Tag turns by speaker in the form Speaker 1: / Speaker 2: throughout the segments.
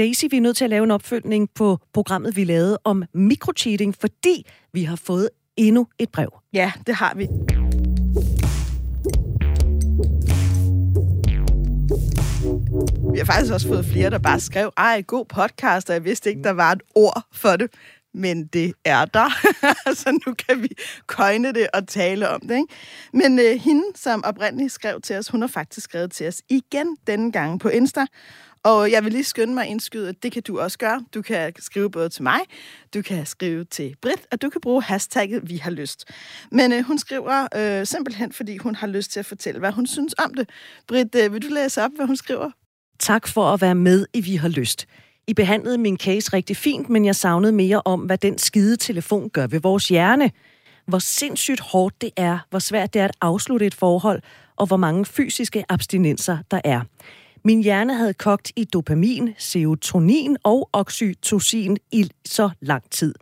Speaker 1: Daisy, vi er nødt til at lave en opfølgning på programmet, vi lavede om mikrocheating, fordi vi har fået endnu et brev.
Speaker 2: Ja, det har vi. Vi har faktisk også fået flere, der bare skrev, ej, god podcast, og jeg vidste ikke, der var et ord for det. Men det er der. så nu kan vi køjne det og tale om det. Ikke? Men øh, hende, som oprindeligt skrev til os, hun har faktisk skrevet til os igen denne gang på Insta. Og jeg vil lige skynde mig indskyde, at det kan du også gøre. Du kan skrive både til mig, du kan skrive til Brit, og du kan bruge hashtagget Vi har lyst. Men øh, hun skriver øh, simpelthen, fordi hun har lyst til at fortælle, hvad hun synes om det. Brit, øh, vil du læse op, hvad hun skriver?
Speaker 1: Tak for at være med i Vi har lyst. I behandlede min case rigtig fint, men jeg savnede mere om, hvad den skide telefon gør ved vores hjerne. Hvor sindssygt hårdt det er, hvor svært det er at afslutte et forhold, og hvor mange fysiske abstinenser der er. Min hjerne havde kogt i dopamin, serotonin og oxytocin i så lang tid.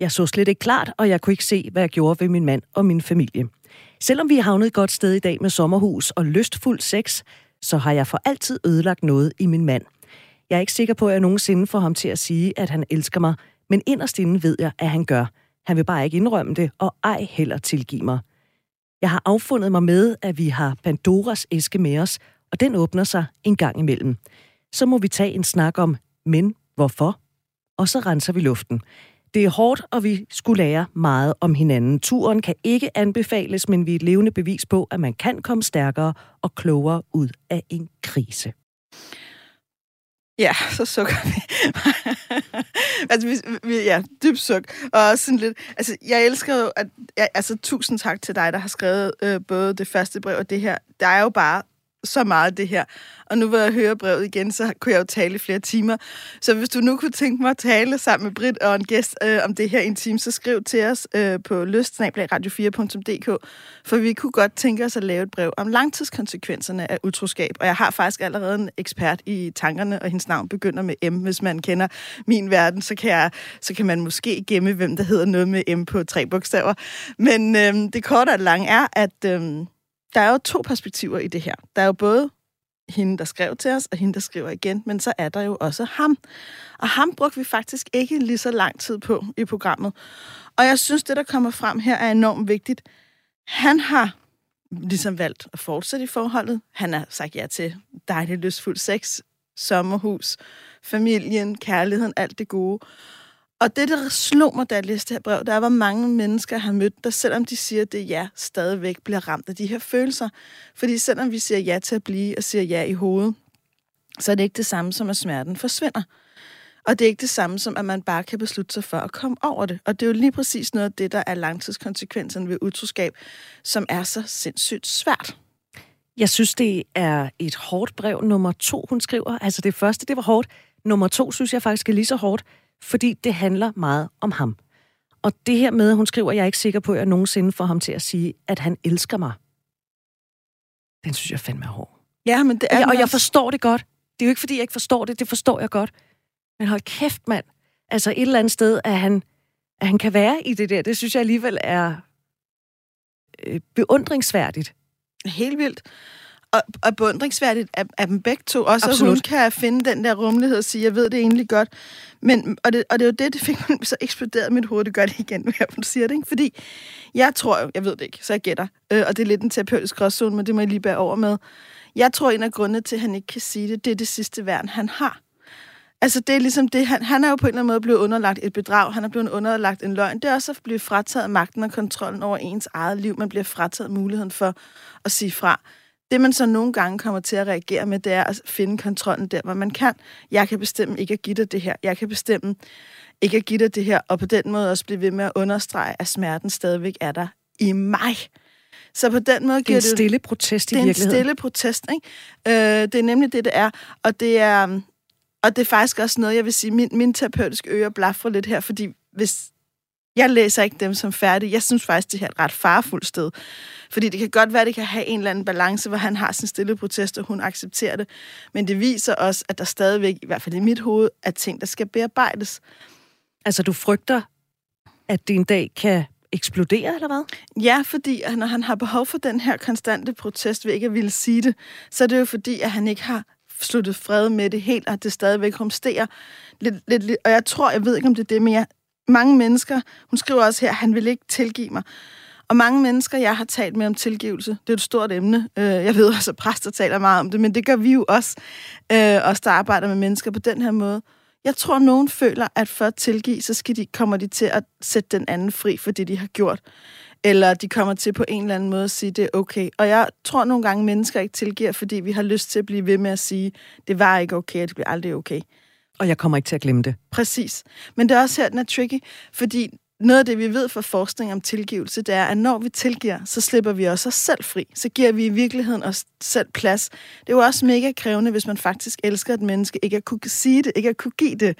Speaker 1: Jeg så slet ikke klart, og jeg kunne ikke se, hvad jeg gjorde ved min mand og min familie. Selvom vi er havnet et godt sted i dag med sommerhus og lystfuld sex, så har jeg for altid ødelagt noget i min mand. Jeg er ikke sikker på, at jeg nogensinde får ham til at sige, at han elsker mig, men inderst inden ved jeg, at han gør. Han vil bare ikke indrømme det, og ej heller tilgive mig. Jeg har affundet mig med, at vi har Pandoras æske med os, og den åbner sig en gang imellem. Så må vi tage en snak om, men hvorfor? Og så renser vi luften. Det er hårdt, og vi skulle lære meget om hinanden. Turen kan ikke anbefales, men vi er et levende bevis på, at man kan komme stærkere og klogere ud af en krise.
Speaker 2: Ja, så sukker vi. altså, vi, vi, ja, dybt suk. Og sådan lidt, altså, jeg elsker jo, at, ja, altså, tusind tak til dig, der har skrevet øh, både det første brev og det her. Der er jo bare så meget det her. Og nu hvor jeg høre brevet igen, så kunne jeg jo tale i flere timer. Så hvis du nu kunne tænke mig at tale sammen med Britt og en gæst øh, om det her i en time, så skriv til os øh, på lystsnablagradio4.dk, for vi kunne godt tænke os at lave et brev om langtidskonsekvenserne af utroskab. Og jeg har faktisk allerede en ekspert i tankerne, og hendes navn begynder med M. Hvis man kender min verden, så kan, jeg, så kan man måske gemme, hvem der hedder noget med M på tre bogstaver. Men øh, det korte og lange er, at... Øh, der er jo to perspektiver i det her. Der er jo både hende, der skrev til os, og hende, der skriver igen, men så er der jo også ham. Og ham brugte vi faktisk ikke lige så lang tid på i programmet. Og jeg synes, det, der kommer frem her, er enormt vigtigt. Han har ligesom valgt at fortsætte i forholdet. Han har sagt ja til dejligt lystfuld sex, sommerhus, familien, kærligheden, alt det gode. Og det, der slog mig, da jeg læste det her brev, der var mange mennesker, har mødt, der selvom de siger det ja, stadigvæk bliver ramt af de her følelser. Fordi selvom vi siger ja til at blive og siger ja i hovedet, så er det ikke det samme som, at smerten forsvinder. Og det er ikke det samme som, at man bare kan beslutte sig for at komme over det. Og det er jo lige præcis noget af det, der er langtidskonsekvenserne ved utroskab, som er så sindssygt svært.
Speaker 1: Jeg synes, det er et hårdt brev, nummer to, hun skriver. Altså det første, det var hårdt. Nummer to synes jeg faktisk er lige så hårdt fordi det handler meget om ham. Og det her med, at hun skriver, at jeg er ikke sikker på, at jeg nogensinde får ham til at sige, at han elsker mig. Den synes jeg fandme er hård.
Speaker 2: Ja, men det er...
Speaker 1: Og jeg, og jeg forstår det godt. Det er jo ikke, fordi jeg ikke forstår det. Det forstår jeg godt. Men hold kæft, mand. Altså et eller andet sted, at han, at han kan være i det der, det synes jeg alligevel er øh, beundringsværdigt.
Speaker 2: Helt vildt og, og beundringsværdigt af, af dem begge to. Også Absolut. at hun kan finde den der rummelighed og sige, jeg ved det egentlig godt. Men, og, det, og det er jo det, det fik så eksploderet mit hoved. Det gør det igen, når hun siger det. Ikke? Fordi jeg tror jo, jeg ved det ikke, så jeg gætter. Øh, og det er lidt en terapeutisk gråzone, men det må jeg lige bære over med. Jeg tror, en af grundene til, at han ikke kan sige det, det er det sidste værn, han har. Altså, det er ligesom det, han, han er jo på en eller anden måde blevet underlagt et bedrag, han er blevet underlagt en løgn. Det er også at blive frataget magten og kontrollen over ens eget liv. Man bliver frataget muligheden for at sige fra. Det, man så nogle gange kommer til at reagere med, det er at finde kontrollen der, hvor man kan. Jeg kan bestemme ikke at give dig det her. Jeg kan bestemme ikke at give dig det her, og på den måde også blive ved med at understrege, at smerten stadigvæk er der i mig. Så på den måde giver
Speaker 1: det... er en stille protest
Speaker 2: i
Speaker 1: virkeligheden. Det
Speaker 2: er en stille protest, ikke? Øh, det er nemlig det, det er. Og det er, og det er faktisk også noget, jeg vil sige, min, min terapeutiske ører blaffer lidt her, fordi hvis, jeg læser ikke dem som færdige. Jeg synes faktisk, det er et ret farfuldt sted. Fordi det kan godt være, at det kan have en eller anden balance, hvor han har sin stille protest, og hun accepterer det. Men det viser også, at der stadigvæk, i hvert fald i mit hoved, er ting, der skal bearbejdes.
Speaker 1: Altså, du frygter, at det en dag kan eksplodere, eller hvad?
Speaker 2: Ja, fordi når han har behov for den her konstante protest ved ikke at ville sige det, så er det jo fordi, at han ikke har sluttet fred med det helt, og det stadigvæk rumsterer lidt, lidt, lidt. Og jeg tror, jeg ved ikke, om det er det, men jeg, mange mennesker, hun skriver også her, han vil ikke tilgive mig. Og mange mennesker, jeg har talt med om tilgivelse, det er et stort emne. Øh, jeg ved også, at præster taler meget om det, men det gør vi jo også, øh, os der arbejder med mennesker på den her måde. Jeg tror, nogen føler, at for at tilgive, så skal de, kommer de til at sætte den anden fri for det, de har gjort. Eller de kommer til på en eller anden måde at sige, det er okay. Og jeg tror nogle gange, mennesker ikke tilgiver, fordi vi har lyst til at blive ved med at sige, det var ikke okay, og det bliver aldrig okay.
Speaker 1: Og jeg kommer ikke til at glemme det.
Speaker 2: Præcis. Men det er også her, den er tricky, fordi noget af det, vi ved fra forskning om tilgivelse, det er, at når vi tilgiver, så slipper vi også os selv fri. Så giver vi i virkeligheden os selv plads. Det er jo også mega krævende, hvis man faktisk elsker et menneske, ikke at kunne sige det, ikke at kunne give det.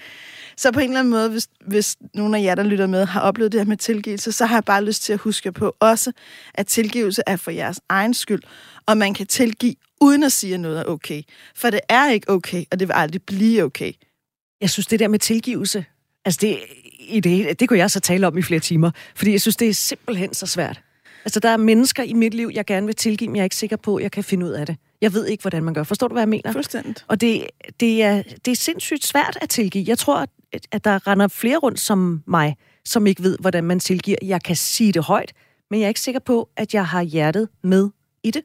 Speaker 2: Så på en eller anden måde, hvis, hvis nogen af jer, der lytter med, har oplevet det her med tilgivelse, så har jeg bare lyst til at huske på også, at tilgivelse er for jeres egen skyld, og man kan tilgive uden at sige, at noget er okay. For det er ikke okay, og det vil aldrig blive okay.
Speaker 1: Jeg synes, det der med tilgivelse, altså det, i det, det kunne jeg så tale om i flere timer, fordi jeg synes, det er simpelthen så svært. Altså, der er mennesker i mit liv, jeg gerne vil tilgive, men jeg er ikke sikker på, at jeg kan finde ud af det. Jeg ved ikke, hvordan man gør. Forstår du, hvad jeg mener?
Speaker 2: Fuldstændig.
Speaker 1: Og det, det, er, det er sindssygt svært at tilgive. Jeg tror, at, at der render flere rundt som mig, som ikke ved, hvordan man tilgiver. Jeg kan sige det højt, men jeg er ikke sikker på, at jeg har hjertet med i det.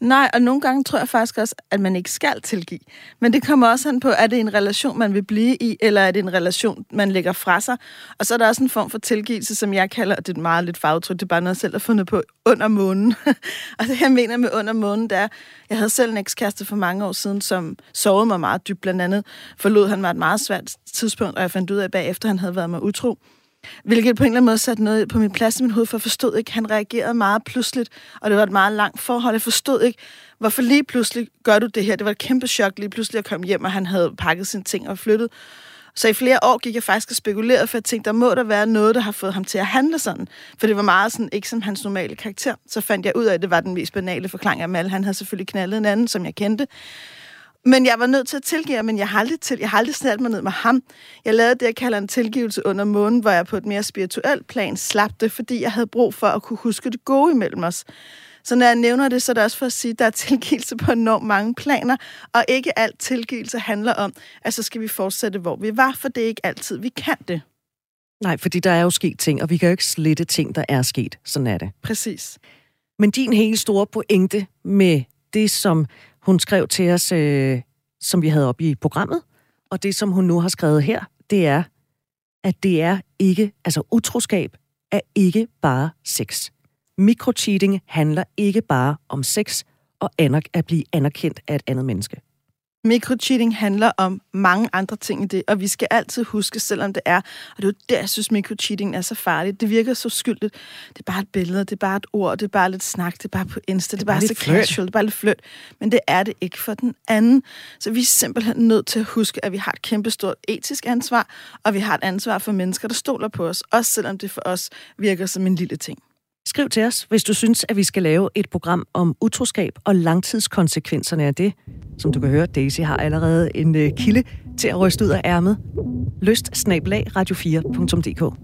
Speaker 2: Nej, og nogle gange tror jeg faktisk også, at man ikke skal tilgive. Men det kommer også an på, er det en relation, man vil blive i, eller er det en relation, man lægger fra sig. Og så er der også en form for tilgivelse, som jeg kalder, og det er meget lidt fagtryk, det er bare noget, jeg selv har fundet på, under månen. og det jeg mener med under månen, det er, jeg havde selv en ekskæreste for mange år siden, som sovede mig meget dybt. Blandt andet forlod han mig et meget svært tidspunkt, og jeg fandt ud af bagefter, han havde været mig utro. Hvilket på en eller anden måde satte noget på min plads i min hoved, for jeg forstod ikke, han reagerede meget pludseligt, og det var et meget langt forhold. Jeg forstod ikke, hvorfor lige pludselig gør du det her. Det var et kæmpe chok lige pludselig at komme hjem, og han havde pakket sine ting og flyttet. Så i flere år gik jeg faktisk og spekulerede, for jeg tænkte, der må der være noget, der har fået ham til at handle sådan. For det var meget sådan, ikke som hans normale karakter. Så fandt jeg ud af, at det var den mest banale forklaring af alle. Han havde selvfølgelig knaldet en anden, som jeg kendte. Men jeg var nødt til at tilgive, men jeg har aldrig, til, jeg har aldrig snart mig ned med ham. Jeg lavede det, jeg kalder en tilgivelse under månen, hvor jeg på et mere spirituelt plan slap det, fordi jeg havde brug for at kunne huske det gode imellem os. Så når jeg nævner det, så er det også for at sige, at der er tilgivelse på enormt mange planer, og ikke alt tilgivelse handler om, at så skal vi fortsætte, hvor vi var, for det er ikke altid, vi kan det.
Speaker 1: Nej, fordi der er jo sket ting, og vi kan jo ikke slette ting, der er sket. Sådan er det.
Speaker 2: Præcis.
Speaker 1: Men din helt store pointe med det, som hun skrev til os, øh, som vi havde op i programmet, og det, som hun nu har skrevet her, det er, at det er ikke, altså utroskab er ikke bare sex. Mikrocheating handler ikke bare om sex og at blive anerkendt af et andet menneske.
Speaker 2: Mikrocheating handler om mange andre ting i det, og vi skal altid huske, selvom det er, og det er jo der, jeg synes, mikrocheating er så farligt. Det virker så skyldigt. Det er bare et billede, det er bare et ord, det er bare lidt snak, det er bare på Insta, det er, det er bare, bare så fløt. casual, det er bare lidt flødt. Men det er det ikke for den anden. Så vi er simpelthen nødt til at huske, at vi har et kæmpestort etisk ansvar, og vi har et ansvar for mennesker, der stoler på os, også selvom det for os virker som en lille ting.
Speaker 1: Skriv til os, hvis du synes, at vi skal lave et program om utroskab og langtidskonsekvenserne af det. Som du kan høre, Daisy har allerede en øh, kilde til at ryste ud af ærmet. Lyst radio4.dk